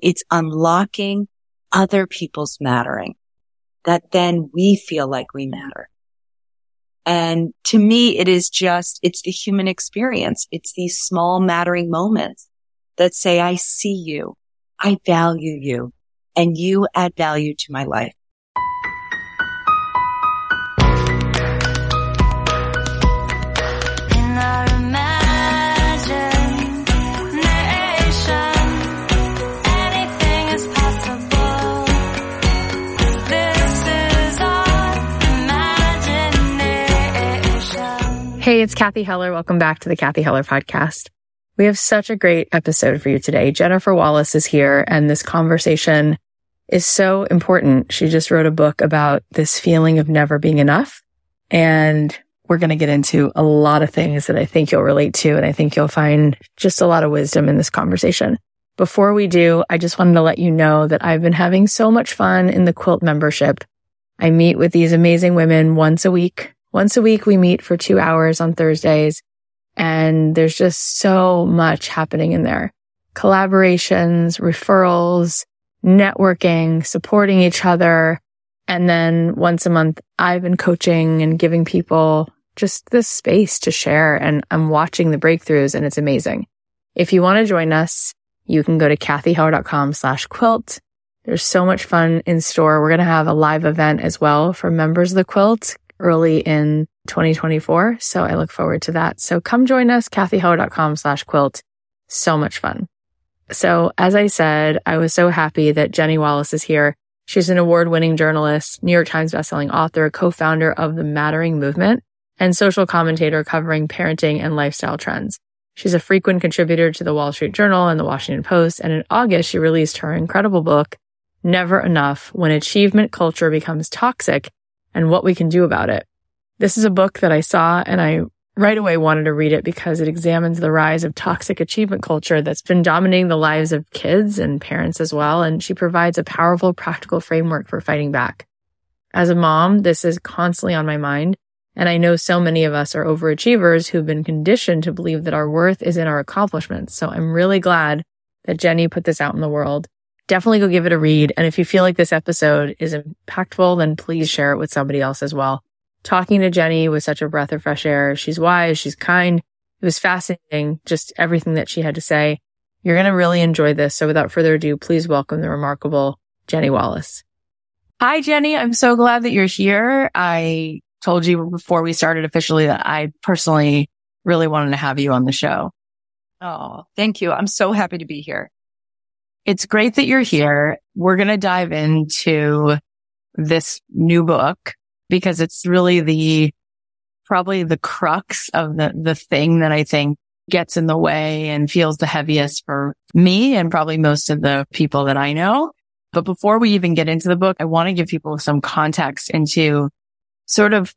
It's unlocking other people's mattering that then we feel like we matter. And to me, it is just, it's the human experience. It's these small mattering moments that say, I see you. I value you and you add value to my life. Hey, it's Cathy Heller. Welcome back to the Cathy Heller podcast. We have such a great episode for you today. Jennifer Wallace is here and this conversation is so important. She just wrote a book about this feeling of never being enough. And we're going to get into a lot of things that I think you'll relate to. And I think you'll find just a lot of wisdom in this conversation. Before we do, I just wanted to let you know that I've been having so much fun in the quilt membership. I meet with these amazing women once a week once a week, we meet for two hours on Thursdays and there's just so much happening in there. Collaborations, referrals, networking, supporting each other. And then once a month, I've been coaching and giving people just this space to share and I'm watching the breakthroughs and it's amazing. If you want to join us, you can go to cathyheller.com slash quilt. There's so much fun in store. We're going to have a live event as well for members of the quilt early in 2024. So I look forward to that. So come join us, cathyheller.com slash quilt. So much fun. So as I said, I was so happy that Jenny Wallace is here. She's an award winning journalist, New York Times bestselling author, co-founder of the Mattering Movement and social commentator covering parenting and lifestyle trends. She's a frequent contributor to the Wall Street Journal and the Washington Post. And in August, she released her incredible book, Never Enough, When Achievement Culture Becomes Toxic and what we can do about it. This is a book that I saw and I right away wanted to read it because it examines the rise of toxic achievement culture that's been dominating the lives of kids and parents as well. And she provides a powerful practical framework for fighting back. As a mom, this is constantly on my mind. And I know so many of us are overachievers who've been conditioned to believe that our worth is in our accomplishments. So I'm really glad that Jenny put this out in the world definitely go give it a read. And if you feel like this episode is impactful, then please share it with somebody else as well. Talking to Jenny was such a breath of fresh air. She's wise. She's kind. It was fascinating. Just everything that she had to say. You're going to really enjoy this. So without further ado, please welcome the remarkable Jenny Wallace. Hi, Jenny. I'm so glad that you're here. I told you before we started officially that I personally really wanted to have you on the show. Oh, thank you. I'm so happy to be here. It's great that you're here. We're going to dive into this new book because it's really the, probably the crux of the, the thing that I think gets in the way and feels the heaviest for me and probably most of the people that I know. But before we even get into the book, I want to give people some context into sort of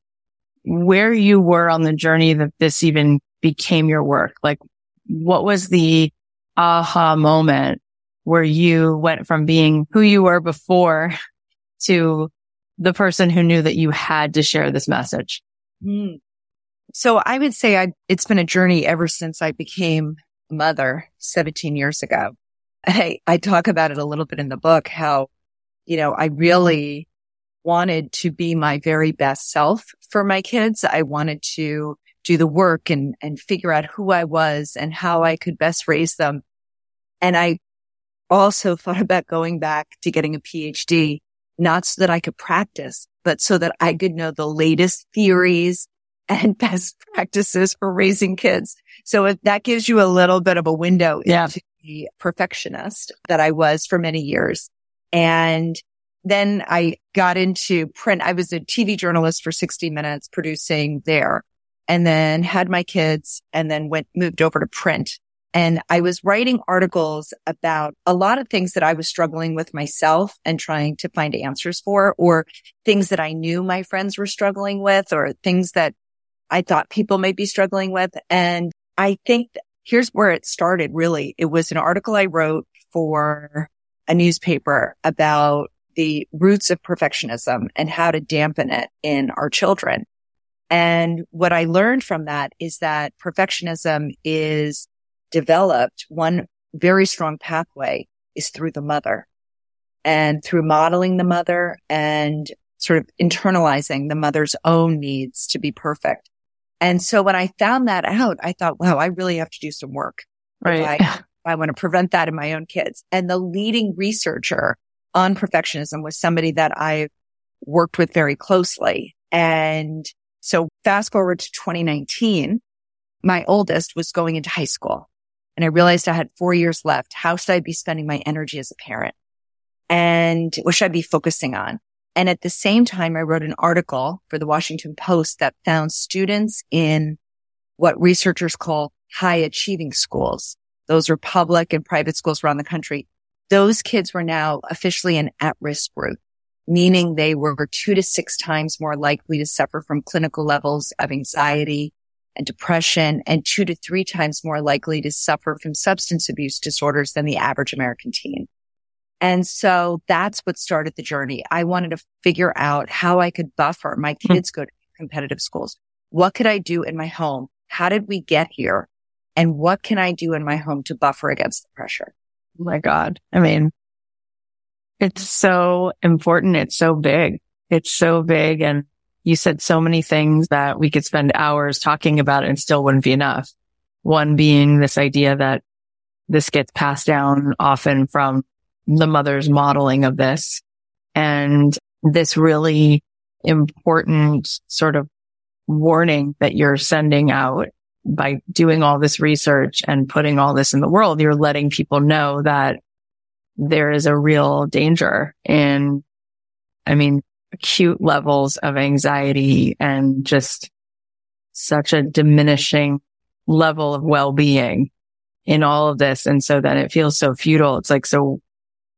where you were on the journey that this even became your work. Like what was the aha moment where you went from being who you were before to the person who knew that you had to share this message? Mm. So I would say I, it's been a journey ever since I became a mother 17 years ago. I, I talk about it a little bit in the book, how, you know, I really wanted to be my very best self for my kids. I wanted to do the work and, and figure out who I was and how I could best raise them. And I also thought about going back to getting a PhD, not so that I could practice, but so that I could know the latest theories and best practices for raising kids. So if that gives you a little bit of a window yeah. into the perfectionist that I was for many years. And then I got into print. I was a TV journalist for 60 minutes producing there and then had my kids and then went, moved over to print and I was writing articles about a lot of things that I was struggling with myself and trying to find answers for, or things that I knew my friends were struggling with, or things that I thought people may be struggling with. And I think here's where it started really. It was an article I wrote for a newspaper about the roots of perfectionism and how to dampen it in our children. And what I learned from that is that perfectionism is developed one very strong pathway is through the mother and through modeling the mother and sort of internalizing the mother's own needs to be perfect. And so when I found that out, I thought, wow, I really have to do some work. Right. If I, if I want to prevent that in my own kids. And the leading researcher on perfectionism was somebody that I worked with very closely. And so fast forward to 2019, my oldest was going into high school and I realized I had four years left. How should I be spending my energy as a parent? And what should I be focusing on? And at the same time, I wrote an article for the Washington Post that found students in what researchers call high achieving schools. Those are public and private schools around the country. Those kids were now officially an at risk group, meaning they were two to six times more likely to suffer from clinical levels of anxiety and depression and two to three times more likely to suffer from substance abuse disorders than the average American teen. And so that's what started the journey. I wanted to figure out how I could buffer my hmm. kids go to competitive schools. What could I do in my home? How did we get here? And what can I do in my home to buffer against the pressure? Oh my God. I mean, it's so important. It's so big. It's so big. And you said so many things that we could spend hours talking about and still wouldn't be enough. One being this idea that this gets passed down often from the mother's modeling of this and this really important sort of warning that you're sending out by doing all this research and putting all this in the world. You're letting people know that there is a real danger in, I mean, acute levels of anxiety and just such a diminishing level of well-being in all of this. And so then it feels so futile. It's like, so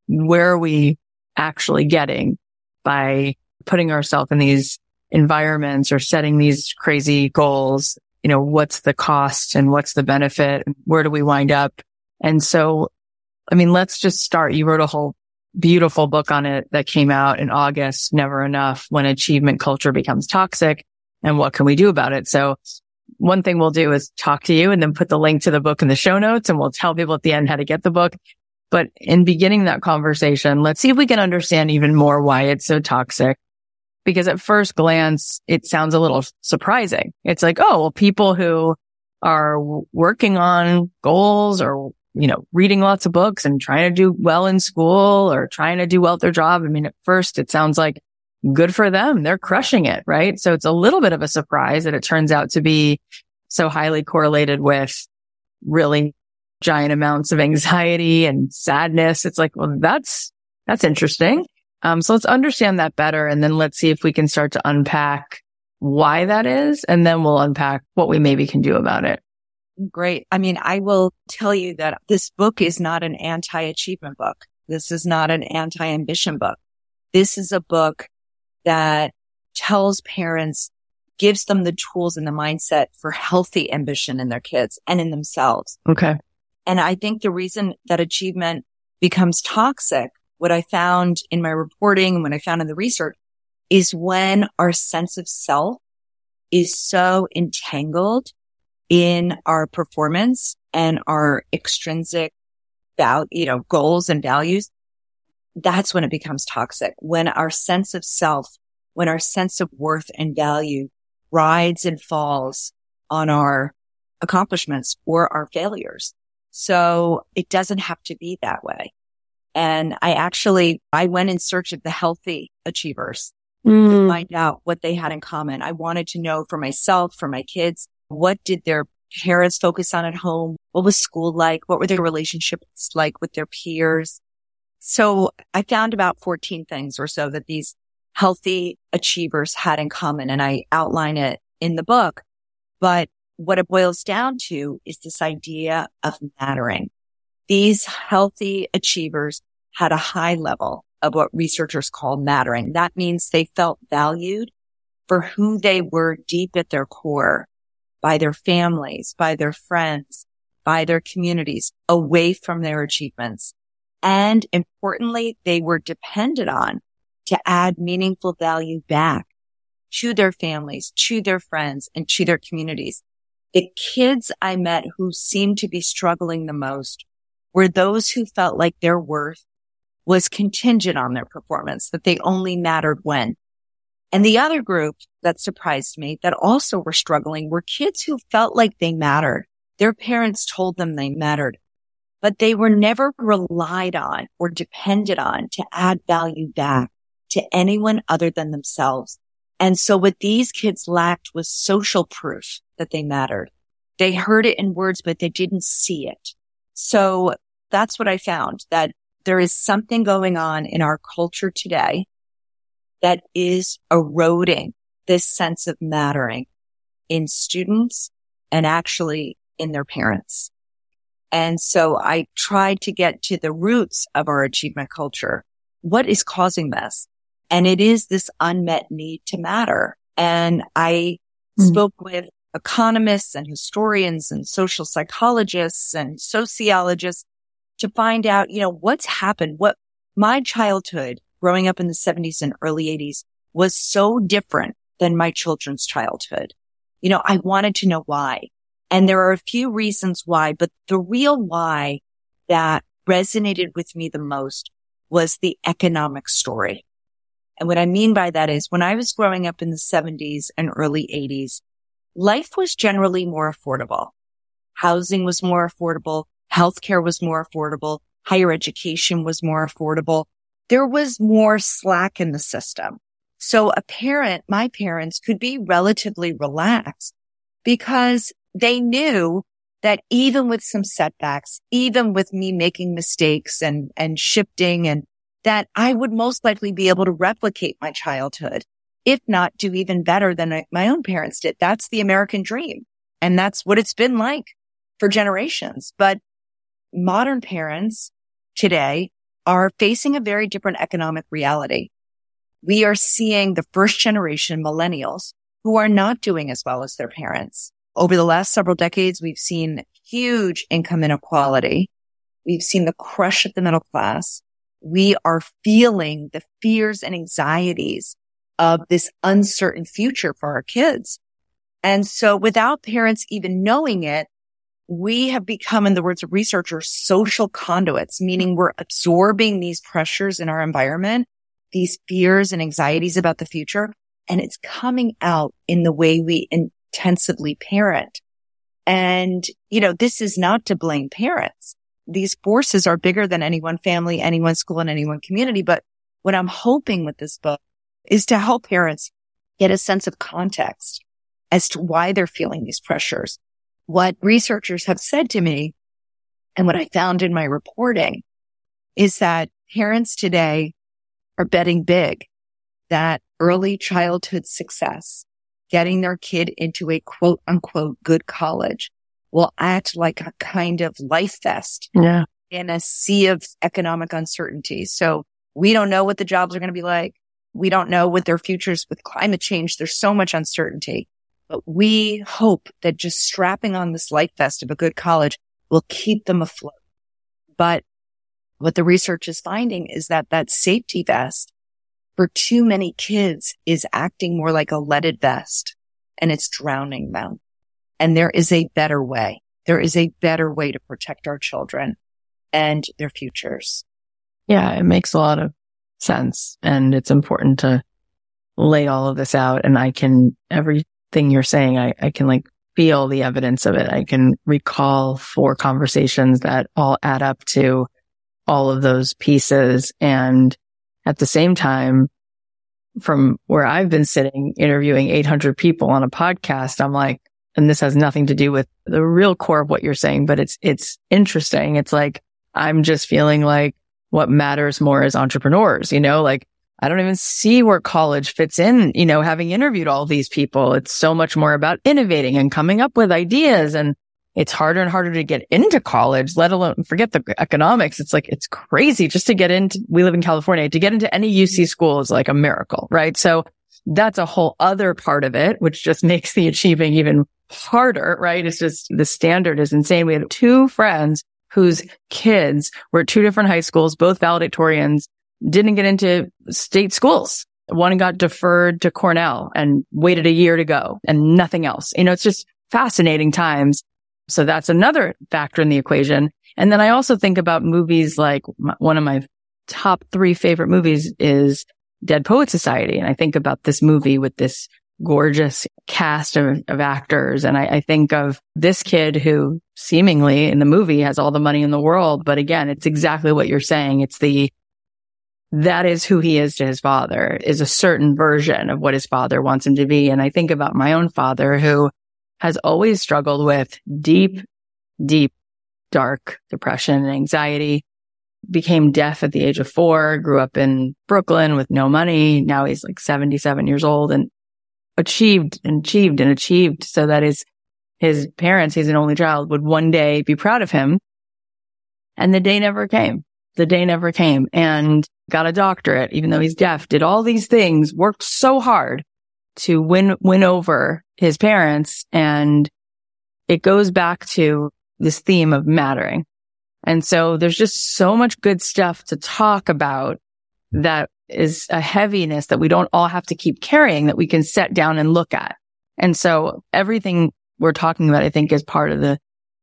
where are we actually getting by putting ourselves in these environments or setting these crazy goals? You know, what's the cost and what's the benefit? Where do we wind up? And so, I mean, let's just start. You wrote a whole beautiful book on it that came out in August, Never Enough, when achievement culture becomes toxic and what can we do about it? So one thing we'll do is talk to you and then put the link to the book in the show notes and we'll tell people at the end how to get the book. But in beginning that conversation, let's see if we can understand even more why it's so toxic. Because at first glance, it sounds a little surprising. It's like, oh, well, people who are working on goals or you know, reading lots of books and trying to do well in school or trying to do well at their job. I mean, at first it sounds like good for them. They're crushing it, right? So it's a little bit of a surprise that it turns out to be so highly correlated with really giant amounts of anxiety and sadness. It's like, well, that's, that's interesting. Um, so let's understand that better. And then let's see if we can start to unpack why that is. And then we'll unpack what we maybe can do about it. Great. I mean, I will tell you that this book is not an anti-achievement book. This is not an anti-ambition book. This is a book that tells parents, gives them the tools and the mindset for healthy ambition in their kids and in themselves. Okay. And I think the reason that achievement becomes toxic, what I found in my reporting and what I found in the research is when our sense of self is so entangled in our performance and our extrinsic you know, goals and values, that's when it becomes toxic. When our sense of self, when our sense of worth and value rides and falls on our accomplishments or our failures. So it doesn't have to be that way. And I actually, I went in search of the healthy achievers mm. to find out what they had in common. I wanted to know for myself, for my kids, what did their parents focus on at home? What was school like? What were their relationships like with their peers? So I found about 14 things or so that these healthy achievers had in common. And I outline it in the book. But what it boils down to is this idea of mattering. These healthy achievers had a high level of what researchers call mattering. That means they felt valued for who they were deep at their core by their families, by their friends, by their communities away from their achievements. And importantly, they were depended on to add meaningful value back to their families, to their friends and to their communities. The kids I met who seemed to be struggling the most were those who felt like their worth was contingent on their performance, that they only mattered when. And the other group that surprised me that also were struggling were kids who felt like they mattered. Their parents told them they mattered, but they were never relied on or depended on to add value back to anyone other than themselves. And so what these kids lacked was social proof that they mattered. They heard it in words, but they didn't see it. So that's what I found that there is something going on in our culture today that is eroding this sense of mattering in students and actually in their parents. And so I tried to get to the roots of our achievement culture. What is causing this? And it is this unmet need to matter. And I mm-hmm. spoke with economists and historians and social psychologists and sociologists to find out, you know, what's happened, what my childhood growing up in the 70s and early 80s was so different than my children's childhood. You know, I wanted to know why. And there are a few reasons why, but the real why that resonated with me the most was the economic story. And what I mean by that is when I was growing up in the 70s and early 80s, life was generally more affordable. Housing was more affordable. Healthcare was more affordable. Higher education was more affordable. There was more slack in the system. So a parent, my parents could be relatively relaxed because they knew that even with some setbacks, even with me making mistakes and, and shifting and that I would most likely be able to replicate my childhood, if not do even better than my own parents did. That's the American dream. And that's what it's been like for generations. But modern parents today are facing a very different economic reality. We are seeing the first generation millennials who are not doing as well as their parents. Over the last several decades, we've seen huge income inequality. We've seen the crush of the middle class we are feeling the fears and anxieties of this uncertain future for our kids. And so without parents even knowing it, we have become, in the words of researchers, social conduits, meaning we're absorbing these pressures in our environment, these fears and anxieties about the future, and it's coming out in the way we intensively parent. And, you know, this is not to blame parents these forces are bigger than any one family, any one school and any one community. But what I'm hoping with this book is to help parents get a sense of context as to why they're feeling these pressures. What researchers have said to me and what I found in my reporting is that parents today are betting big that early childhood success, getting their kid into a quote unquote good college will act like a kind of life vest yeah. in a sea of economic uncertainty. So we don't know what the jobs are going to be like. We don't know what their futures with climate change. There's so much uncertainty, but we hope that just strapping on this life vest of a good college will keep them afloat. But what the research is finding is that that safety vest for too many kids is acting more like a leaded vest and it's drowning them. And there is a better way. There is a better way to protect our children and their futures. Yeah, it makes a lot of sense. And it's important to lay all of this out. And I can, everything you're saying, I, I can like feel the evidence of it. I can recall four conversations that all add up to all of those pieces. And at the same time, from where I've been sitting interviewing 800 people on a podcast, I'm like, and this has nothing to do with the real core of what you're saying, but it's, it's interesting. It's like, I'm just feeling like what matters more is entrepreneurs, you know, like I don't even see where college fits in, you know, having interviewed all these people. It's so much more about innovating and coming up with ideas. And it's harder and harder to get into college, let alone forget the economics. It's like, it's crazy just to get into, we live in California to get into any UC school is like a miracle, right? So that's a whole other part of it, which just makes the achieving even harder, right? It's just the standard is insane. We had two friends whose kids were at two different high schools, both valedictorians, didn't get into state schools. One got deferred to Cornell and waited a year to go and nothing else. You know, it's just fascinating times. So that's another factor in the equation. And then I also think about movies like one of my top three favorite movies is Dead Poet Society. And I think about this movie with this gorgeous cast of, of actors. And I, I think of this kid who seemingly in the movie has all the money in the world. But again, it's exactly what you're saying. It's the, that is who he is to his father is a certain version of what his father wants him to be. And I think about my own father who has always struggled with deep, deep, dark depression and anxiety, became deaf at the age of four, grew up in Brooklyn with no money. Now he's like 77 years old and achieved and achieved and achieved so that his, his parents, he's an only child, would one day be proud of him. And the day never came. The day never came and got a doctorate, even though he's deaf, did all these things, worked so hard to win, win over his parents. And it goes back to this theme of mattering. And so there's just so much good stuff to talk about that is a heaviness that we don't all have to keep carrying that we can set down and look at. And so everything we're talking about, I think is part of the,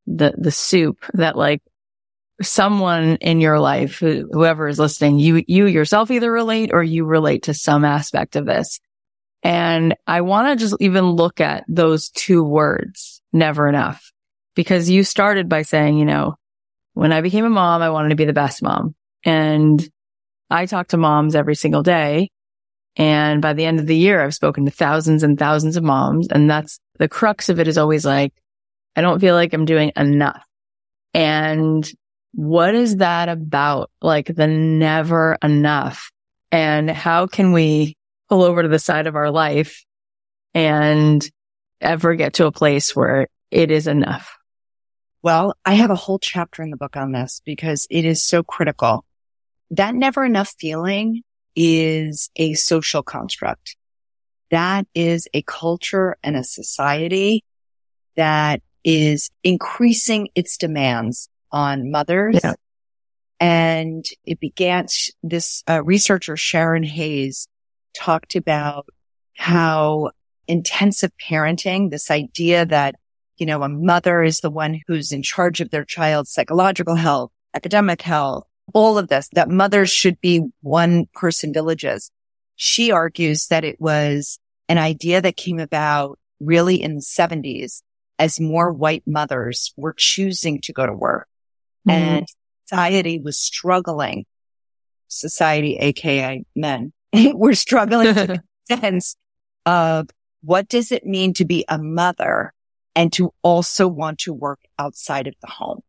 the, the soup that like someone in your life, whoever is listening, you, you yourself either relate or you relate to some aspect of this. And I want to just even look at those two words, never enough, because you started by saying, you know, when I became a mom, I wanted to be the best mom. And I talk to moms every single day. And by the end of the year, I've spoken to thousands and thousands of moms. And that's the crux of it is always like, I don't feel like I'm doing enough. And what is that about? Like the never enough. And how can we pull over to the side of our life and ever get to a place where it is enough? Well, I have a whole chapter in the book on this because it is so critical. That never enough feeling is a social construct. That is a culture and a society that is increasing its demands on mothers. Yeah. And it began this uh, researcher, Sharon Hays, talked about how intensive parenting, this idea that you know, a mother is the one who's in charge of their child's psychological health, academic health, all of this, that mothers should be one person villages. She argues that it was an idea that came about really in the seventies as more white mothers were choosing to go to work mm-hmm. and society was struggling. Society, aka men, were struggling to sense of what does it mean to be a mother and to also want to work outside of the home.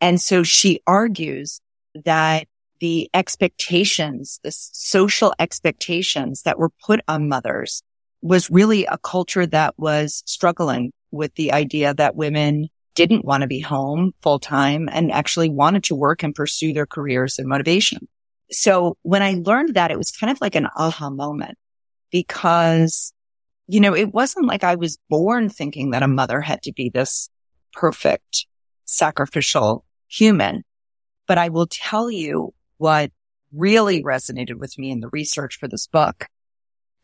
And so she argues that the expectations, the social expectations that were put on mothers was really a culture that was struggling with the idea that women didn't want to be home full time and actually wanted to work and pursue their careers and motivation. So when I learned that, it was kind of like an aha moment because you know, it wasn't like I was born thinking that a mother had to be this perfect sacrificial human. But I will tell you what really resonated with me in the research for this book.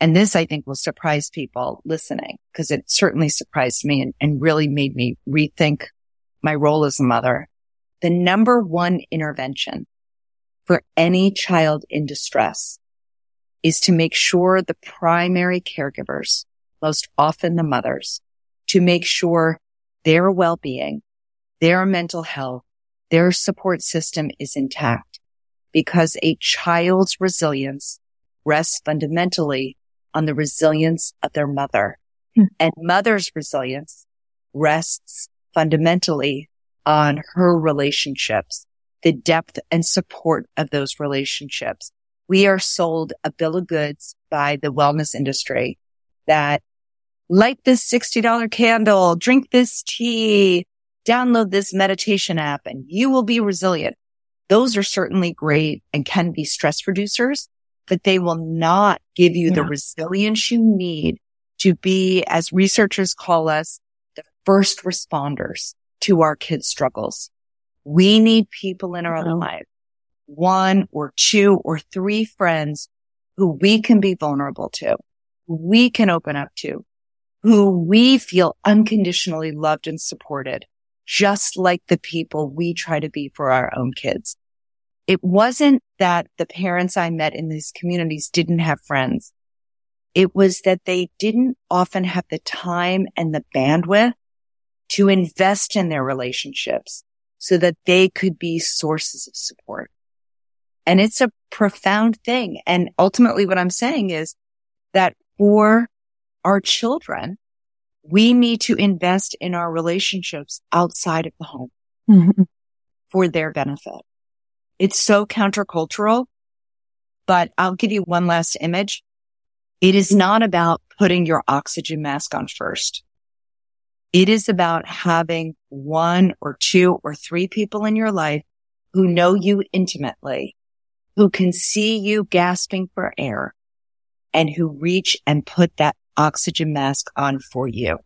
And this I think will surprise people listening because it certainly surprised me and, and really made me rethink my role as a mother. The number one intervention for any child in distress is to make sure the primary caregivers most often the mothers, to make sure their well-being, their mental health, their support system is intact because a child's resilience rests fundamentally on the resilience of their mother hmm. and mother's resilience rests fundamentally on her relationships, the depth and support of those relationships. We are sold a bill of goods by the wellness industry that light this $60 candle, drink this tea, download this meditation app and you will be resilient. Those are certainly great and can be stress reducers, but they will not give you yeah. the resilience you need to be, as researchers call us, the first responders to our kids' struggles. We need people in our oh. life, one or two or three friends who we can be vulnerable to, we can open up to, who we feel unconditionally loved and supported, just like the people we try to be for our own kids. It wasn't that the parents I met in these communities didn't have friends. It was that they didn't often have the time and the bandwidth to invest in their relationships so that they could be sources of support. And it's a profound thing. And ultimately what I'm saying is that for our children, we need to invest in our relationships outside of the home mm-hmm. for their benefit. It's so countercultural, but I'll give you one last image. It is not about putting your oxygen mask on first. It is about having one or two or three people in your life who know you intimately, who can see you gasping for air and who reach and put that oxygen mask on for you.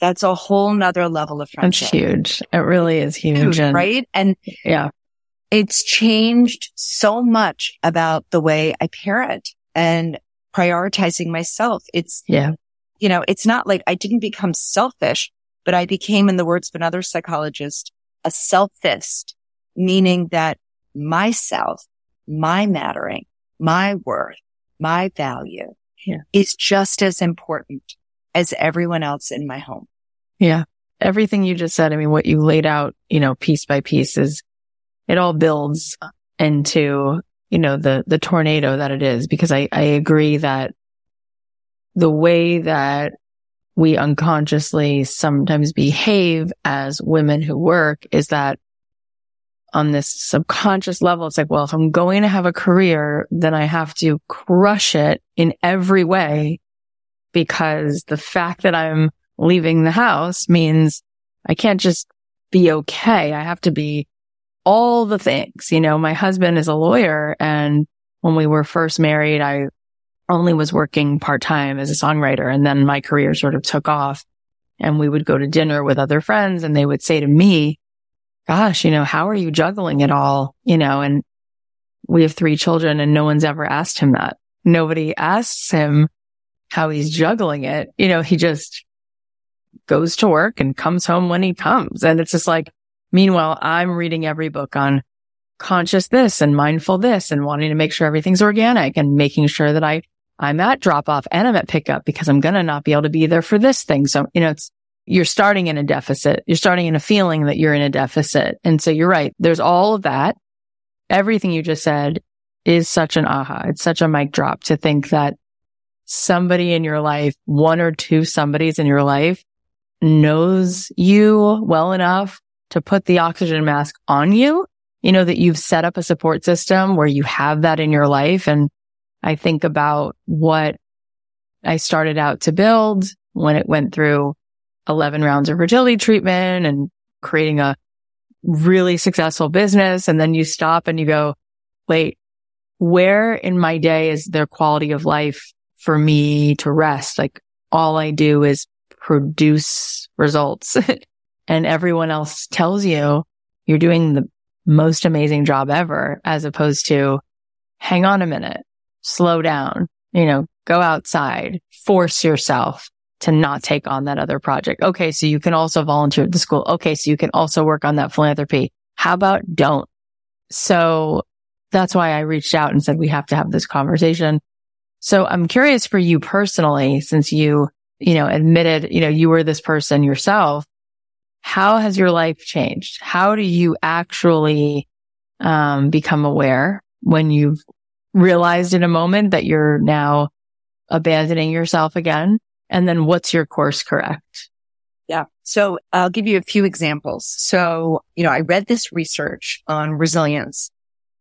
That's a whole nother level of friendship. That's huge. It really is huge. huge and, right. And yeah, it's changed so much about the way I parent and prioritizing myself. It's, yeah, you know, it's not like I didn't become selfish, but I became, in the words of another psychologist, a selfist, meaning that myself, my mattering, my worth, my value yeah. is just as important as everyone else in my home. Yeah. Everything you just said, I mean, what you laid out, you know, piece by piece is it all builds into, you know, the, the tornado that it is, because I, I agree that the way that we unconsciously sometimes behave as women who work is that on this subconscious level, it's like, well, if I'm going to have a career, then I have to crush it in every way because the fact that I'm leaving the house means I can't just be okay. I have to be all the things. You know, my husband is a lawyer and when we were first married, I only was working part time as a songwriter and then my career sort of took off and we would go to dinner with other friends and they would say to me, gosh, you know, how are you juggling it all? You know, and we have three children and no one's ever asked him that. Nobody asks him how he's juggling it. You know, he just goes to work and comes home when he comes. And it's just like, meanwhile, I'm reading every book on conscious this and mindful this and wanting to make sure everything's organic and making sure that I, I'm at drop off and I'm at pickup because I'm going to not be able to be there for this thing. So, you know, it's, you're starting in a deficit. You're starting in a feeling that you're in a deficit. And so you're right. There's all of that. Everything you just said is such an aha. It's such a mic drop to think that somebody in your life, one or two somebodies in your life knows you well enough to put the oxygen mask on you. You know, that you've set up a support system where you have that in your life. And I think about what I started out to build when it went through 11 rounds of fertility treatment and creating a really successful business. And then you stop and you go, wait, where in my day is there quality of life for me to rest? Like all I do is produce results and everyone else tells you you're doing the most amazing job ever as opposed to hang on a minute, slow down, you know, go outside, force yourself to not take on that other project. Okay. So you can also volunteer at the school. Okay. So you can also work on that philanthropy. How about don't? So that's why I reached out and said, we have to have this conversation. So I'm curious for you personally, since you, you know, admitted, you know, you were this person yourself. How has your life changed? How do you actually, um, become aware when you've realized in a moment that you're now abandoning yourself again? And then what's your course correct? Yeah. So I'll give you a few examples. So, you know, I read this research on resilience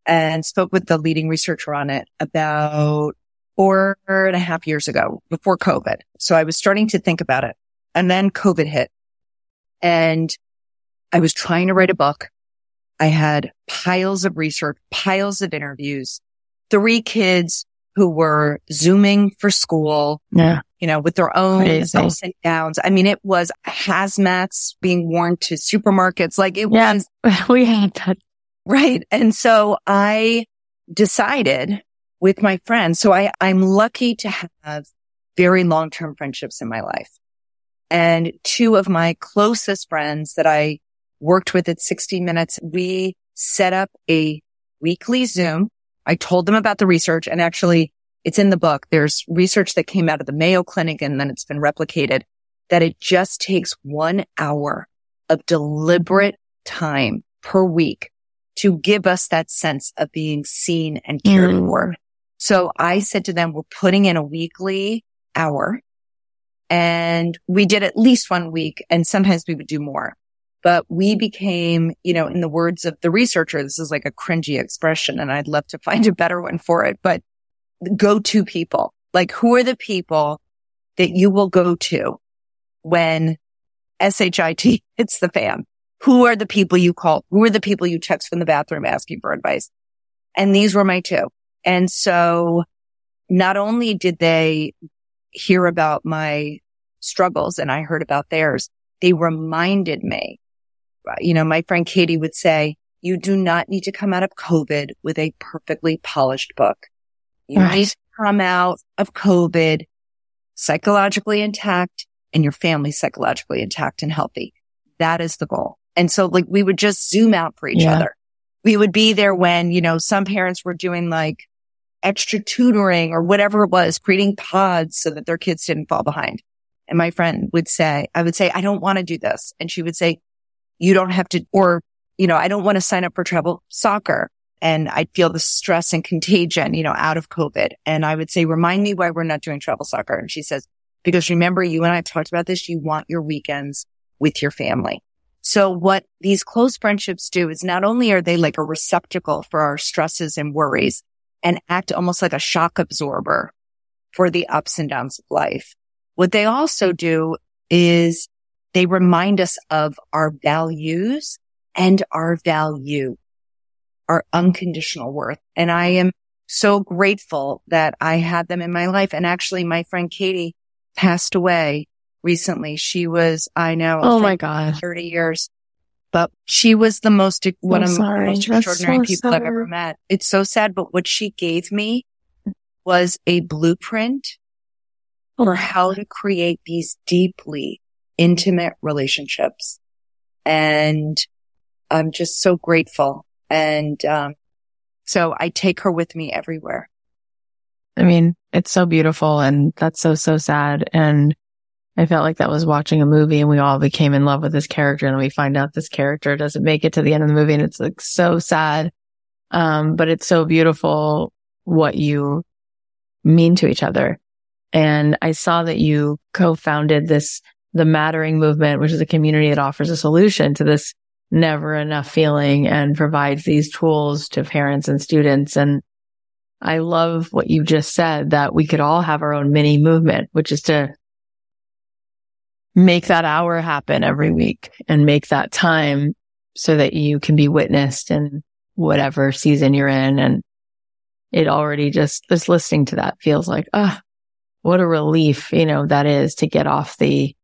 and spoke with the leading researcher on it about four and a half years ago before COVID. So I was starting to think about it and then COVID hit and I was trying to write a book. I had piles of research, piles of interviews, three kids who were zooming for school. Yeah you know, with their own Crazy. ups and downs. I mean, it was hazmats being worn to supermarkets. Like it yeah, was, we had that. Right. And so I decided with my friends. So I, I'm lucky to have very long-term friendships in my life. And two of my closest friends that I worked with at 60 minutes, we set up a weekly Zoom. I told them about the research and actually it's in the book. There's research that came out of the Mayo Clinic and then it's been replicated that it just takes one hour of deliberate time per week to give us that sense of being seen and cared mm. for. So I said to them, we're putting in a weekly hour and we did at least one week and sometimes we would do more, but we became, you know, in the words of the researcher, this is like a cringy expression and I'd love to find a better one for it, but go to people, like who are the people that you will go to when SHIT hits the fan? Who are the people you call? Who are the people you text from the bathroom asking for advice? And these were my two. And so not only did they hear about my struggles and I heard about theirs, they reminded me, you know, my friend Katie would say, you do not need to come out of COVID with a perfectly polished book. You right. need to come out of COVID psychologically intact and your family psychologically intact and healthy. That is the goal. And so like we would just zoom out for each yeah. other. We would be there when, you know, some parents were doing like extra tutoring or whatever it was, creating pods so that their kids didn't fall behind. And my friend would say, I would say, I don't want to do this. And she would say, you don't have to, or, you know, I don't want to sign up for travel soccer. And I'd feel the stress and contagion, you know, out of COVID. And I would say, remind me why we're not doing travel soccer. And she says, because remember, you and I talked about this. You want your weekends with your family. So what these close friendships do is not only are they like a receptacle for our stresses and worries and act almost like a shock absorber for the ups and downs of life. What they also do is they remind us of our values and our value, our unconditional worth. And I am so grateful that I had them in my life. And actually my friend Katie passed away recently. She was, I know, oh my God, 30 years, but she was the most, one I'm of sorry. the most That's extraordinary so people sad. I've ever met. It's so sad, but what she gave me was a blueprint for how to create these deeply intimate relationships. And I'm just so grateful. And, um, so I take her with me everywhere. I mean, it's so beautiful and that's so, so sad. And I felt like that was watching a movie and we all became in love with this character and we find out this character doesn't make it to the end of the movie and it's like so sad. Um, but it's so beautiful what you mean to each other. And I saw that you co-founded this, the Mattering movement, which is a community that offers a solution to this never enough feeling and provides these tools to parents and students. And I love what you just said that we could all have our own mini movement, which is to make that hour happen every week and make that time so that you can be witnessed in whatever season you're in. And it already just, just listening to that feels like, ah, oh, what a relief, you know, that is to get off the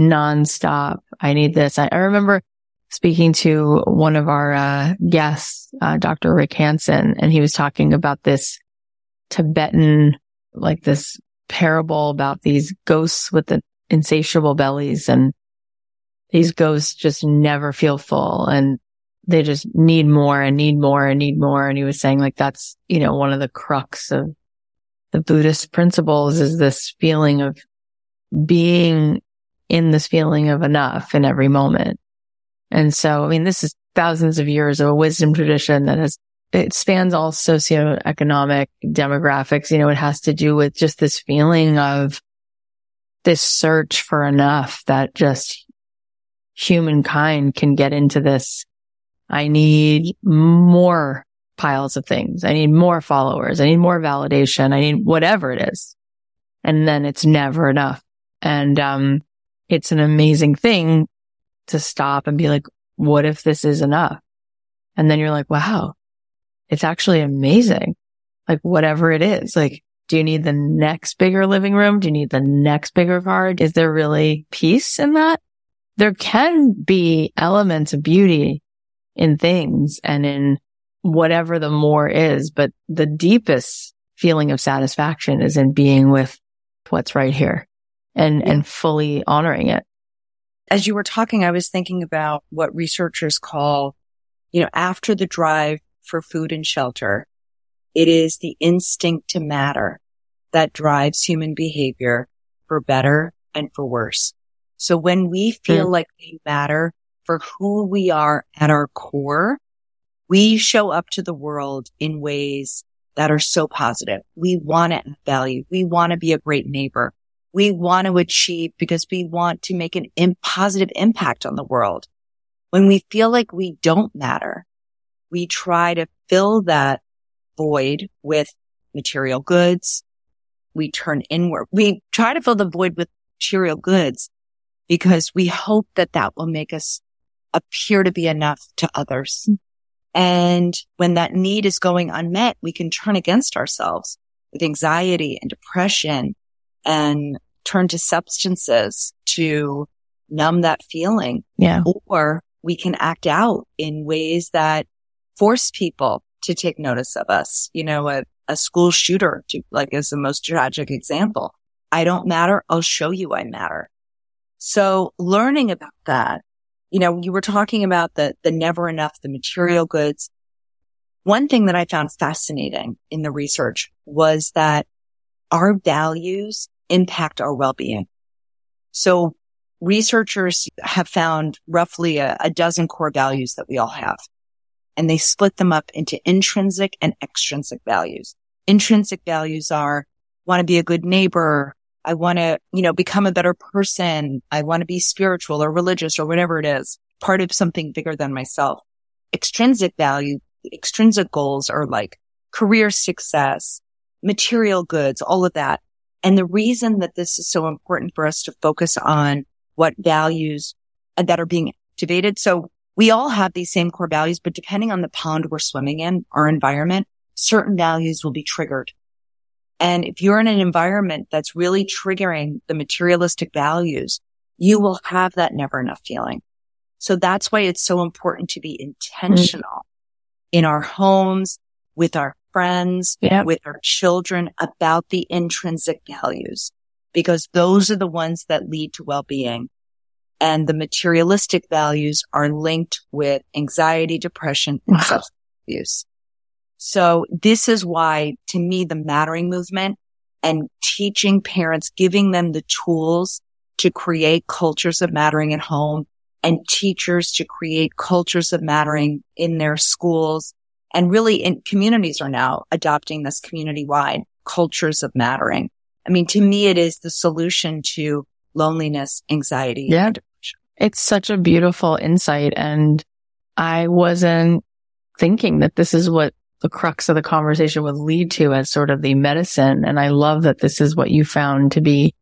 nonstop. I need this. I, I remember speaking to one of our uh, guests, uh, Dr. Rick Hanson, and he was talking about this Tibetan, like this parable about these ghosts with the insatiable bellies and these ghosts just never feel full and they just need more and need more and need more. And he was saying like that's, you know, one of the crux of the Buddhist principles is this feeling of being in this feeling of enough in every moment. And so, I mean, this is thousands of years of a wisdom tradition that has, it spans all socioeconomic demographics. You know, it has to do with just this feeling of this search for enough that just humankind can get into this. I need more piles of things. I need more followers. I need more validation. I need whatever it is. And then it's never enough. And, um, it's an amazing thing to stop and be like, what if this is enough? And then you're like, wow, it's actually amazing. Like whatever it is, like do you need the next bigger living room? Do you need the next bigger car? Is there really peace in that? There can be elements of beauty in things and in whatever the more is, but the deepest feeling of satisfaction is in being with what's right here and, yeah. and fully honoring it. as you were talking, I was thinking about what researchers call, you know, after the drive for food and shelter, it is the instinct to matter that drives human behavior for better and for worse. So when we feel mm. like we matter for who we are at our core, we show up to the world in ways that are so positive. We want to add value. We want to be a great neighbor. We want to achieve because we want to make an in positive impact on the world. When we feel like we don't matter, we try to fill that void with material goods. We turn inward. We try to fill the void with material goods because we hope that that will make us appear to be enough to others. And when that need is going unmet, we can turn against ourselves with anxiety and depression and turn to substances to numb that feeling. Yeah. Or we can act out in ways that force people to take notice of us. You know, a, a school shooter to, like is the most tragic example. I don't matter. I'll show you I matter. So learning about that, you know, you were talking about the, the never enough, the material goods. One thing that I found fascinating in the research was that our values impact our well-being. So researchers have found roughly a, a dozen core values that we all have and they split them up into intrinsic and extrinsic values. Intrinsic values are want to be a good neighbor. I want to, you know, become a better person. I want to be spiritual or religious or whatever it is, part of something bigger than myself. Extrinsic value, extrinsic goals are like career success, material goods, all of that. And the reason that this is so important for us to focus on what values that are being activated. So we all have these same core values, but depending on the pond we're swimming in, our environment, certain values will be triggered. And if you're in an environment that's really triggering the materialistic values, you will have that never enough feeling. So that's why it's so important to be intentional mm-hmm. in our homes, with our friends, yep. with our children about the intrinsic values, because those are the ones that lead to well-being and the materialistic values are linked with anxiety, depression, and substance abuse. So this is why to me, the mattering movement and teaching parents, giving them the tools to create cultures of mattering at home and teachers to create cultures of mattering in their schools and really in communities are now adopting this community wide cultures of mattering. I mean, to me, it is the solution to loneliness, anxiety, yeah. It's such a beautiful insight. And I wasn't thinking that this is what the crux of the conversation would lead to as sort of the medicine. And I love that this is what you found to be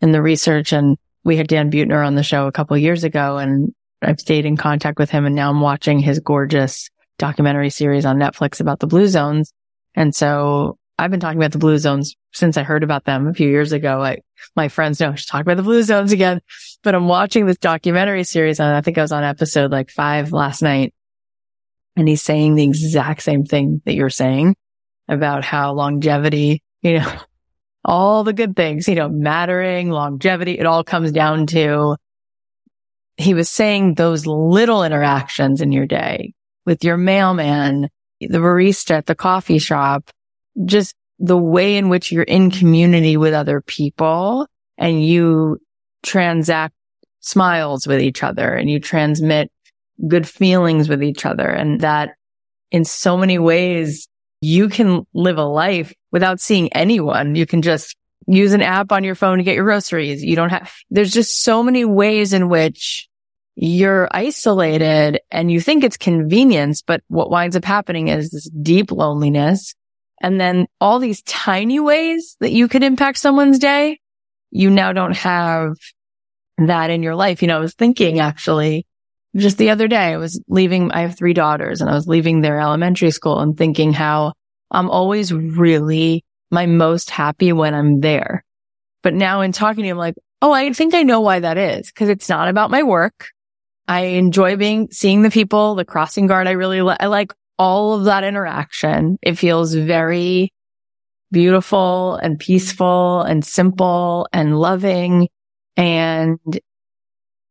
in the research. And we had Dan Buettner on the show a couple years ago and I've stayed in contact with him and now I'm watching his gorgeous documentary series on Netflix about the blue zones. And so I've been talking about the blue zones since I heard about them a few years ago. I, my friends know I should talk about the blue zones again, but I'm watching this documentary series and I think I was on episode like five last night and he's saying the exact same thing that you're saying about how longevity, you know, all the good things, you know, mattering, longevity, it all comes down to he was saying those little interactions in your day with your mailman, the barista at the coffee shop, just the way in which you're in community with other people and you transact smiles with each other and you transmit good feelings with each other. And that in so many ways, you can live a life without seeing anyone. You can just use an app on your phone to get your groceries. You don't have, there's just so many ways in which you're isolated and you think it's convenience, but what winds up happening is this deep loneliness and then all these tiny ways that you could impact someone's day, you now don't have that in your life. You know, I was thinking actually just the other day, I was leaving, I have three daughters and I was leaving their elementary school and thinking how I'm always really my most happy when I'm there. But now in talking to you, I'm like, Oh, I think I know why that is because it's not about my work. I enjoy being, seeing the people, the crossing guard. I really li- I like all of that interaction. It feels very beautiful and peaceful and simple and loving. And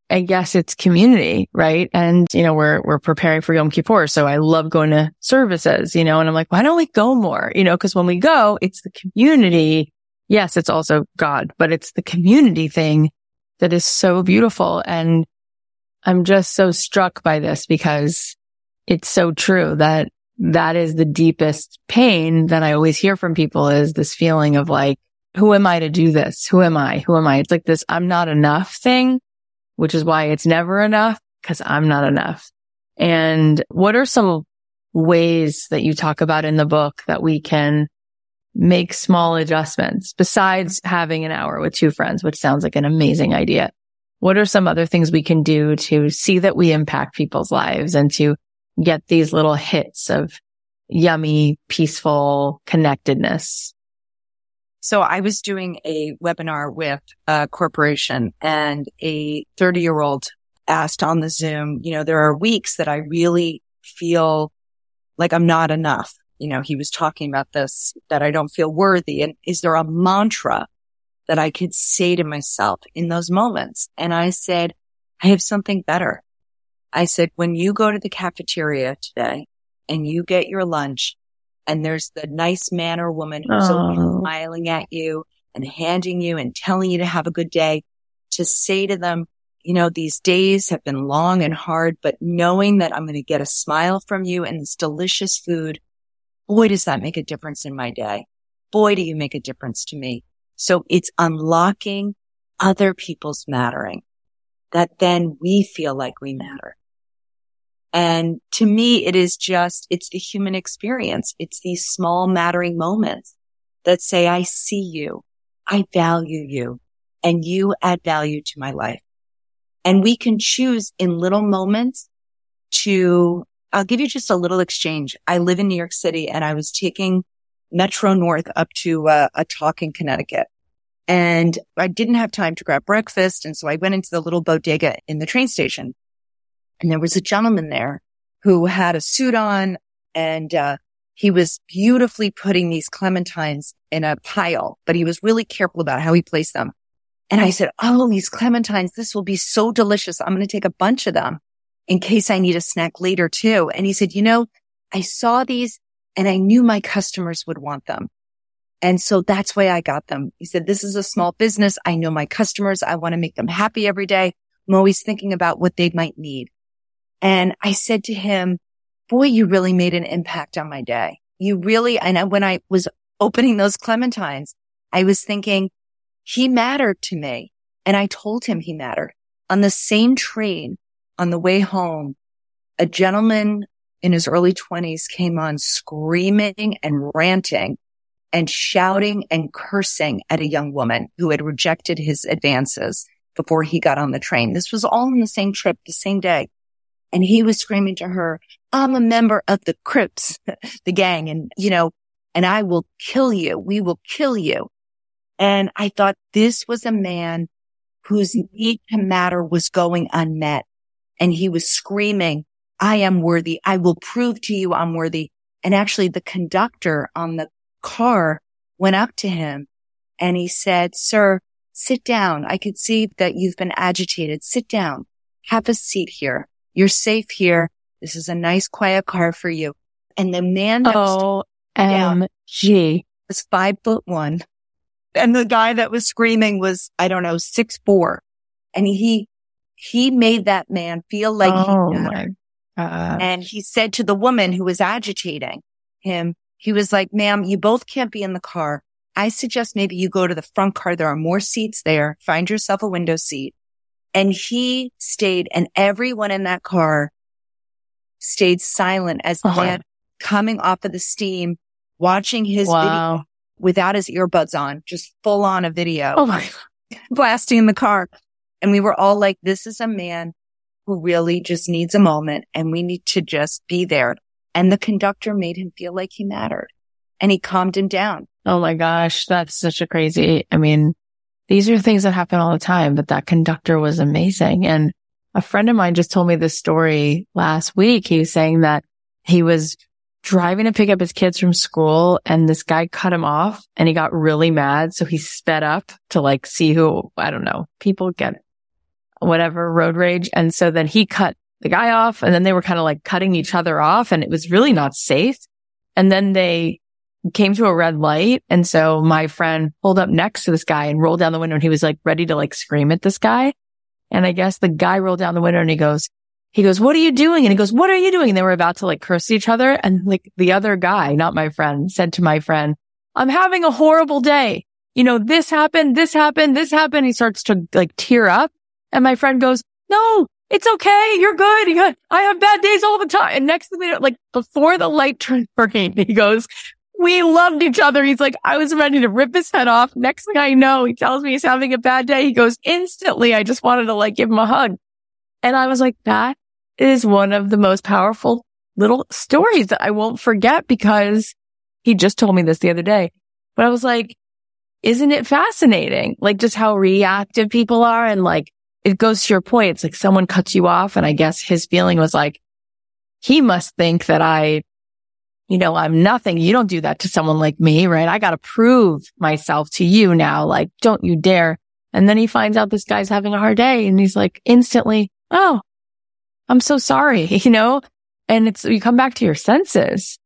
I guess it's community, right? And, you know, we're, we're preparing for Yom Kippur. So I love going to services, you know, and I'm like, why don't we go more? You know, cause when we go, it's the community. Yes, it's also God, but it's the community thing that is so beautiful. And I'm just so struck by this because it's so true that that is the deepest pain that I always hear from people is this feeling of like, who am I to do this? Who am I? Who am I? It's like this I'm not enough thing, which is why it's never enough because I'm not enough. And what are some ways that you talk about in the book that we can make small adjustments besides having an hour with two friends, which sounds like an amazing idea? What are some other things we can do to see that we impact people's lives and to get these little hits of yummy, peaceful connectedness? So I was doing a webinar with a corporation and a 30 year old asked on the Zoom, you know, there are weeks that I really feel like I'm not enough. You know, he was talking about this, that I don't feel worthy. And is there a mantra that I could say to myself in those moments? And I said, I have something better. I said, when you go to the cafeteria today and you get your lunch and there's the nice man or woman who's oh. smiling at you and handing you and telling you to have a good day to say to them, you know, these days have been long and hard, but knowing that I'm going to get a smile from you and this delicious food, boy, does that make a difference in my day. Boy, do you make a difference to me. So it's unlocking other people's mattering that then we feel like we matter. And to me, it is just, it's the human experience. It's these small mattering moments that say, I see you. I value you and you add value to my life. And we can choose in little moments to, I'll give you just a little exchange. I live in New York City and I was taking Metro North up to uh, a talk in Connecticut. And I didn't have time to grab breakfast. And so I went into the little bodega in the train station and there was a gentleman there who had a suit on and, uh, he was beautifully putting these clementines in a pile, but he was really careful about how he placed them. And I said, Oh, these clementines, this will be so delicious. I'm going to take a bunch of them in case I need a snack later too. And he said, you know, I saw these and I knew my customers would want them. And so that's why I got them. He said, this is a small business. I know my customers. I want to make them happy every day. I'm always thinking about what they might need. And I said to him, boy, you really made an impact on my day. You really, and when I was opening those clementines, I was thinking he mattered to me. And I told him he mattered on the same train on the way home. A gentleman in his early twenties came on screaming and ranting and shouting and cursing at a young woman who had rejected his advances before he got on the train. This was all in the same trip, the same day. And he was screaming to her, I'm a member of the Crips, the gang. And, you know, and I will kill you. We will kill you. And I thought this was a man whose need to matter was going unmet. And he was screaming, I am worthy. I will prove to you I'm worthy. And actually the conductor on the car went up to him and he said, sir, sit down. I could see that you've been agitated. Sit down. Have a seat here. You're safe here. This is a nice quiet car for you. And the man that OMG was five foot one. And the guy that was screaming was, I don't know, six, four. And he, he made that man feel like oh he. And he said to the woman who was agitating him, he was like, ma'am, you both can't be in the car. I suggest maybe you go to the front car. There are more seats there. Find yourself a window seat. And he stayed and everyone in that car stayed silent as the uh-huh. man coming off of the steam, watching his wow. video without his earbuds on, just full on a video. Oh my, blasting in the car. And we were all like, this is a man who really just needs a moment and we need to just be there. And the conductor made him feel like he mattered and he calmed him down. Oh my gosh. That's such a crazy, I mean, these are things that happen all the time, but that conductor was amazing. And a friend of mine just told me this story last week. He was saying that he was driving to pick up his kids from school and this guy cut him off and he got really mad. So he sped up to like see who, I don't know, people get whatever road rage. And so then he cut the guy off and then they were kind of like cutting each other off and it was really not safe. And then they came to a red light. And so my friend pulled up next to this guy and rolled down the window and he was like ready to like scream at this guy. And I guess the guy rolled down the window and he goes, he goes, what are you doing? And he goes, what are you doing? And they were about to like curse each other. And like the other guy, not my friend, said to my friend, I'm having a horrible day. You know, this happened, this happened, this happened. He starts to like tear up. And my friend goes, no, it's okay. You're good. I have bad days all the time. And next thing we know, like before the light turns green, he goes, we loved each other. He's like, I was ready to rip his head off. Next thing I know, he tells me he's having a bad day. He goes instantly. I just wanted to like give him a hug. And I was like, that is one of the most powerful little stories that I won't forget because he just told me this the other day. But I was like, isn't it fascinating? Like just how reactive people are. And like, it goes to your point. It's like someone cuts you off. And I guess his feeling was like, he must think that I, you know, I'm nothing. You don't do that to someone like me, right? I got to prove myself to you now. Like, don't you dare. And then he finds out this guy's having a hard day and he's like instantly, Oh, I'm so sorry, you know? And it's, you come back to your senses.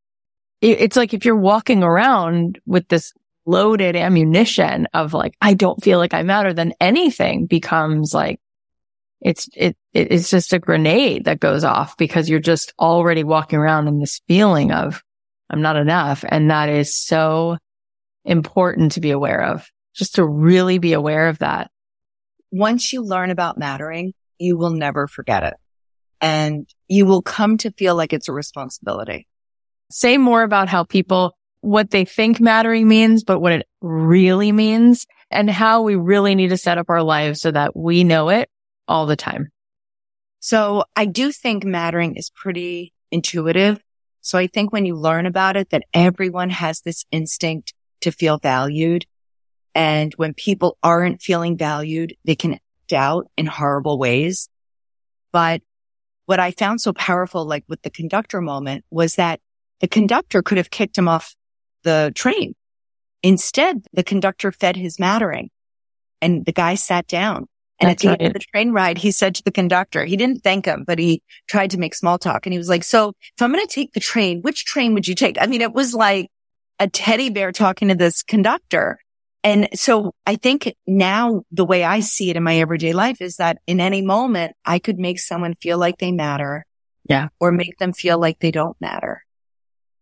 It's like if you're walking around with this loaded ammunition of like, I don't feel like I matter, then anything becomes like, it's, it, it's just a grenade that goes off because you're just already walking around in this feeling of I'm not enough. And that is so important to be aware of, just to really be aware of that. Once you learn about mattering, you will never forget it and you will come to feel like it's a responsibility. Say more about how people, what they think mattering means, but what it really means and how we really need to set up our lives so that we know it all the time. So I do think mattering is pretty intuitive. So I think when you learn about it, that everyone has this instinct to feel valued. And when people aren't feeling valued, they can doubt in horrible ways. But what I found so powerful, like with the conductor moment was that the conductor could have kicked him off the train. Instead, the conductor fed his mattering and the guy sat down. And That's at the right. end of the train ride, he said to the conductor, he didn't thank him, but he tried to make small talk. And he was like, so if I'm going to take the train, which train would you take? I mean, it was like a teddy bear talking to this conductor. And so I think now the way I see it in my everyday life is that in any moment I could make someone feel like they matter. Yeah. Or make them feel like they don't matter.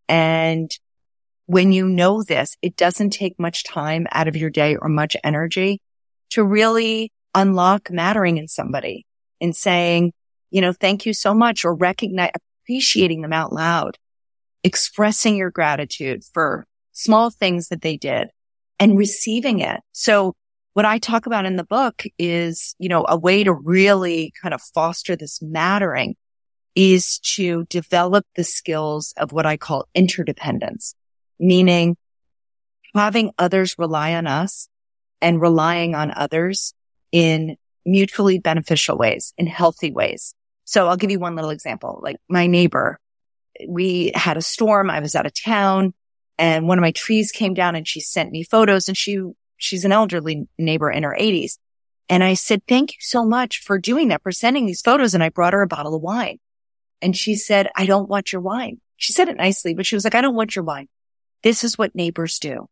And when you know this, it doesn't take much time out of your day or much energy to really unlock mattering in somebody and saying, you know, thank you so much or recognize, appreciating them out loud, expressing your gratitude for small things that they did and receiving it. So what I talk about in the book is, you know, a way to really kind of foster this mattering is to develop the skills of what I call interdependence, meaning having others rely on us and relying on others in mutually beneficial ways, in healthy ways. So I'll give you one little example. Like my neighbor, we had a storm. I was out of town and one of my trees came down and she sent me photos and she, she's an elderly neighbor in her eighties. And I said, thank you so much for doing that, for sending these photos. And I brought her a bottle of wine and she said, I don't want your wine. She said it nicely, but she was like, I don't want your wine. This is what neighbors do.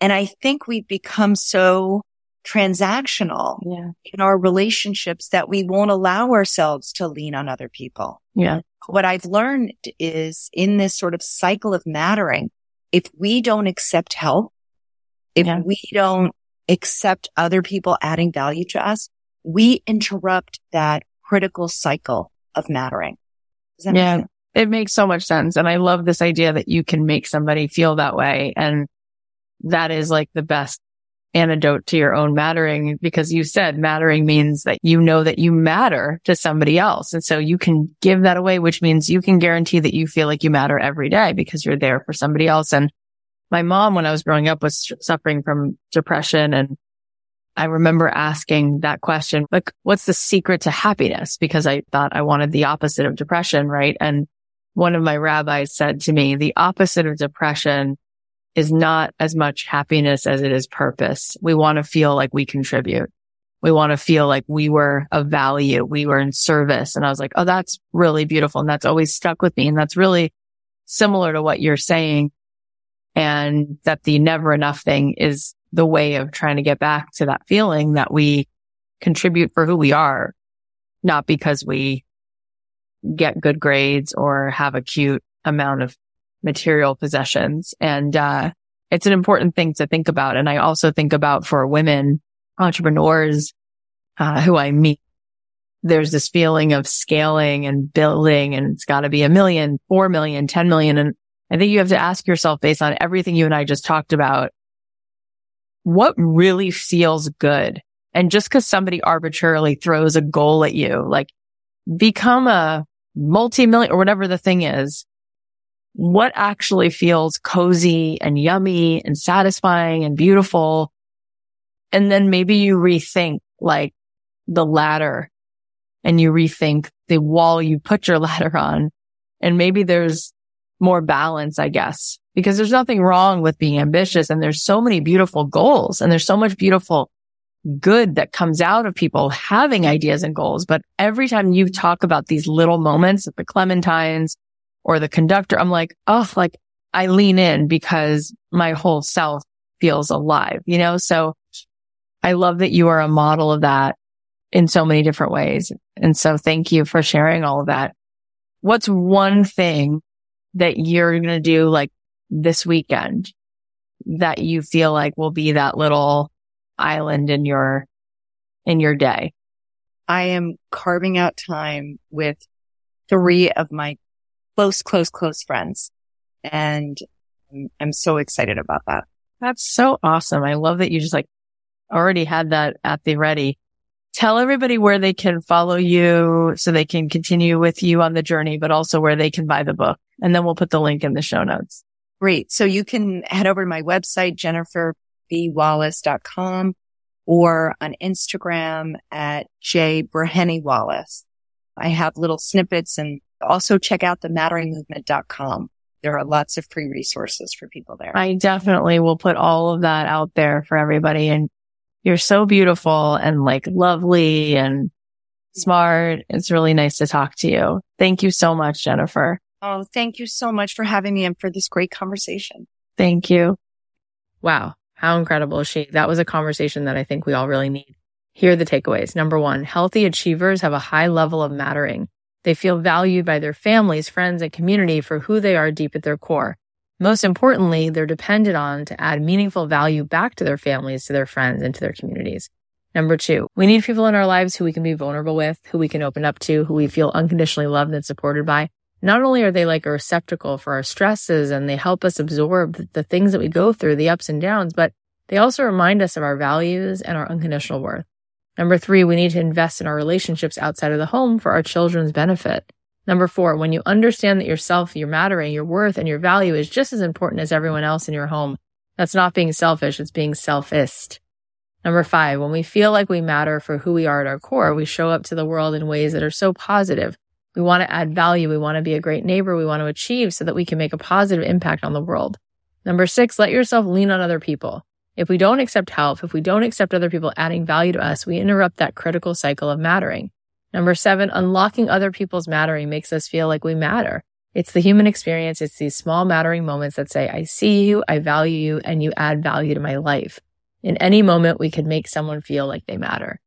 And I think we've become so transactional yeah. in our relationships that we won't allow ourselves to lean on other people. Yeah. What I've learned is in this sort of cycle of mattering, if we don't accept help, if yeah. we don't accept other people adding value to us, we interrupt that critical cycle of mattering. yeah. It makes so much sense. And I love this idea that you can make somebody feel that way. And that is like the best antidote to your own mattering because you said mattering means that you know that you matter to somebody else. And so you can give that away, which means you can guarantee that you feel like you matter every day because you're there for somebody else. And my mom, when I was growing up, was suffering from depression. And I remember asking that question, like, what's the secret to happiness? Because I thought I wanted the opposite of depression. Right. And one of my rabbis said to me, the opposite of depression is not as much happiness as it is purpose. We want to feel like we contribute. We want to feel like we were of value. We were in service. And I was like, Oh, that's really beautiful. And that's always stuck with me. And that's really similar to what you're saying. And that the never enough thing is the way of trying to get back to that feeling that we contribute for who we are, not because we get good grades or have a cute amount of material possessions. And, uh, it's an important thing to think about. And I also think about for women entrepreneurs, uh, who I meet, there's this feeling of scaling and building and it's got to be a million, four million, 10 million. And I think you have to ask yourself based on everything you and I just talked about, what really feels good? And just because somebody arbitrarily throws a goal at you, like become a multi-million or whatever the thing is, what actually feels cozy and yummy and satisfying and beautiful. And then maybe you rethink like the ladder and you rethink the wall you put your ladder on. And maybe there's more balance, I guess, because there's nothing wrong with being ambitious and there's so many beautiful goals and there's so much beautiful good that comes out of people having ideas and goals. But every time you talk about these little moments at the Clementines or the conductor, I'm like, oh, like I lean in because my whole self feels alive, you know? So I love that you are a model of that in so many different ways. And so thank you for sharing all of that. What's one thing that you're going to do like this weekend that you feel like will be that little island in your, in your day? I am carving out time with three of my close, close, close friends. And I'm so excited about that. That's so awesome. I love that you just like already had that at the ready. Tell everybody where they can follow you so they can continue with you on the journey, but also where they can buy the book. And then we'll put the link in the show notes. Great. So you can head over to my website, jenniferbwallace.com or on Instagram at J. I have little snippets and also check out the matteringmovement.com. There are lots of free resources for people there. I definitely will put all of that out there for everybody. And you're so beautiful and like lovely and smart. It's really nice to talk to you. Thank you so much, Jennifer. Oh, thank you so much for having me and for this great conversation. Thank you. Wow. How incredible is she? That was a conversation that I think we all really need. Here are the takeaways. Number one, healthy achievers have a high level of mattering. They feel valued by their families, friends, and community for who they are deep at their core. Most importantly, they're dependent on to add meaningful value back to their families, to their friends, and to their communities. Number two, we need people in our lives who we can be vulnerable with, who we can open up to, who we feel unconditionally loved and supported by. Not only are they like a receptacle for our stresses and they help us absorb the things that we go through, the ups and downs, but they also remind us of our values and our unconditional worth. Number three, we need to invest in our relationships outside of the home for our children's benefit. Number four, when you understand that yourself, your mattering, your worth, and your value is just as important as everyone else in your home, that's not being selfish, it's being selfist. Number five, when we feel like we matter for who we are at our core, we show up to the world in ways that are so positive. We want to add value. We want to be a great neighbor. We want to achieve so that we can make a positive impact on the world. Number six, let yourself lean on other people. If we don't accept help, if we don't accept other people adding value to us, we interrupt that critical cycle of mattering. Number seven, unlocking other people's mattering makes us feel like we matter. It's the human experience. It's these small mattering moments that say, I see you, I value you, and you add value to my life. In any moment, we could make someone feel like they matter.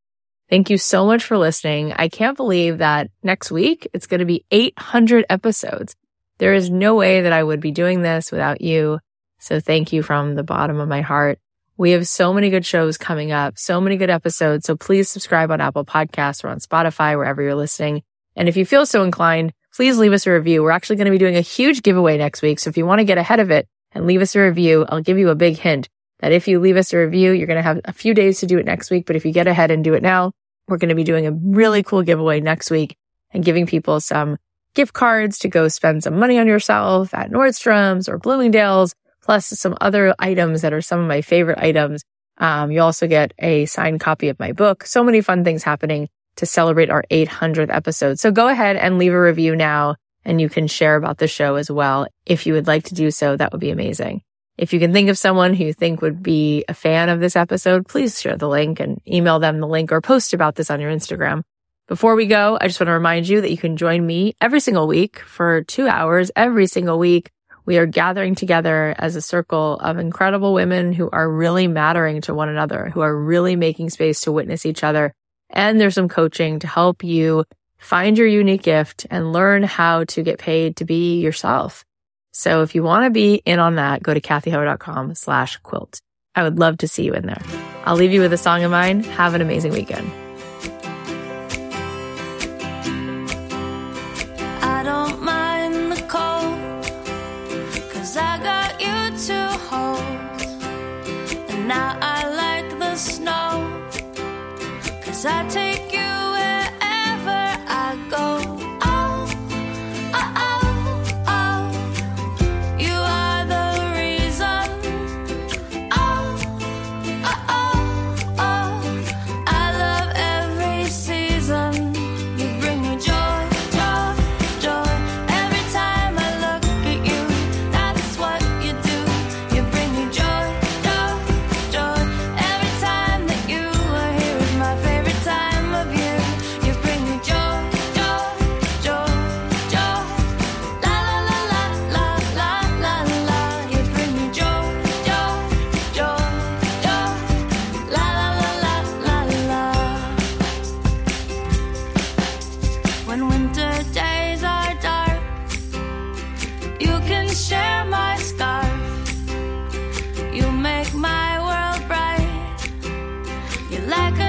Thank you so much for listening. I can't believe that next week it's going to be 800 episodes. There is no way that I would be doing this without you. So thank you from the bottom of my heart. We have so many good shows coming up, so many good episodes. So please subscribe on Apple Podcasts or on Spotify, wherever you're listening. And if you feel so inclined, please leave us a review. We're actually going to be doing a huge giveaway next week. So if you want to get ahead of it and leave us a review, I'll give you a big hint that if you leave us a review, you're going to have a few days to do it next week. But if you get ahead and do it now, we're going to be doing a really cool giveaway next week and giving people some gift cards to go spend some money on yourself at Nordstrom's or Bloomingdale's plus some other items that are some of my favorite items. Um, you also get a signed copy of my book. So many fun things happening to celebrate our 800th episode. So go ahead and leave a review now and you can share about the show as well. If you would like to do so, that would be amazing. If you can think of someone who you think would be a fan of this episode, please share the link and email them the link or post about this on your Instagram. Before we go, I just want to remind you that you can join me every single week for two hours every single week. We are gathering together as a circle of incredible women who are really mattering to one another, who are really making space to witness each other. And there's some coaching to help you find your unique gift and learn how to get paid to be yourself. So if you want to be in on that, go to cathyheller.com slash quilt. I would love to see you in there. I'll leave you with a song of mine. Have an amazing weekend. Now I like the snow, cause I take you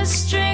You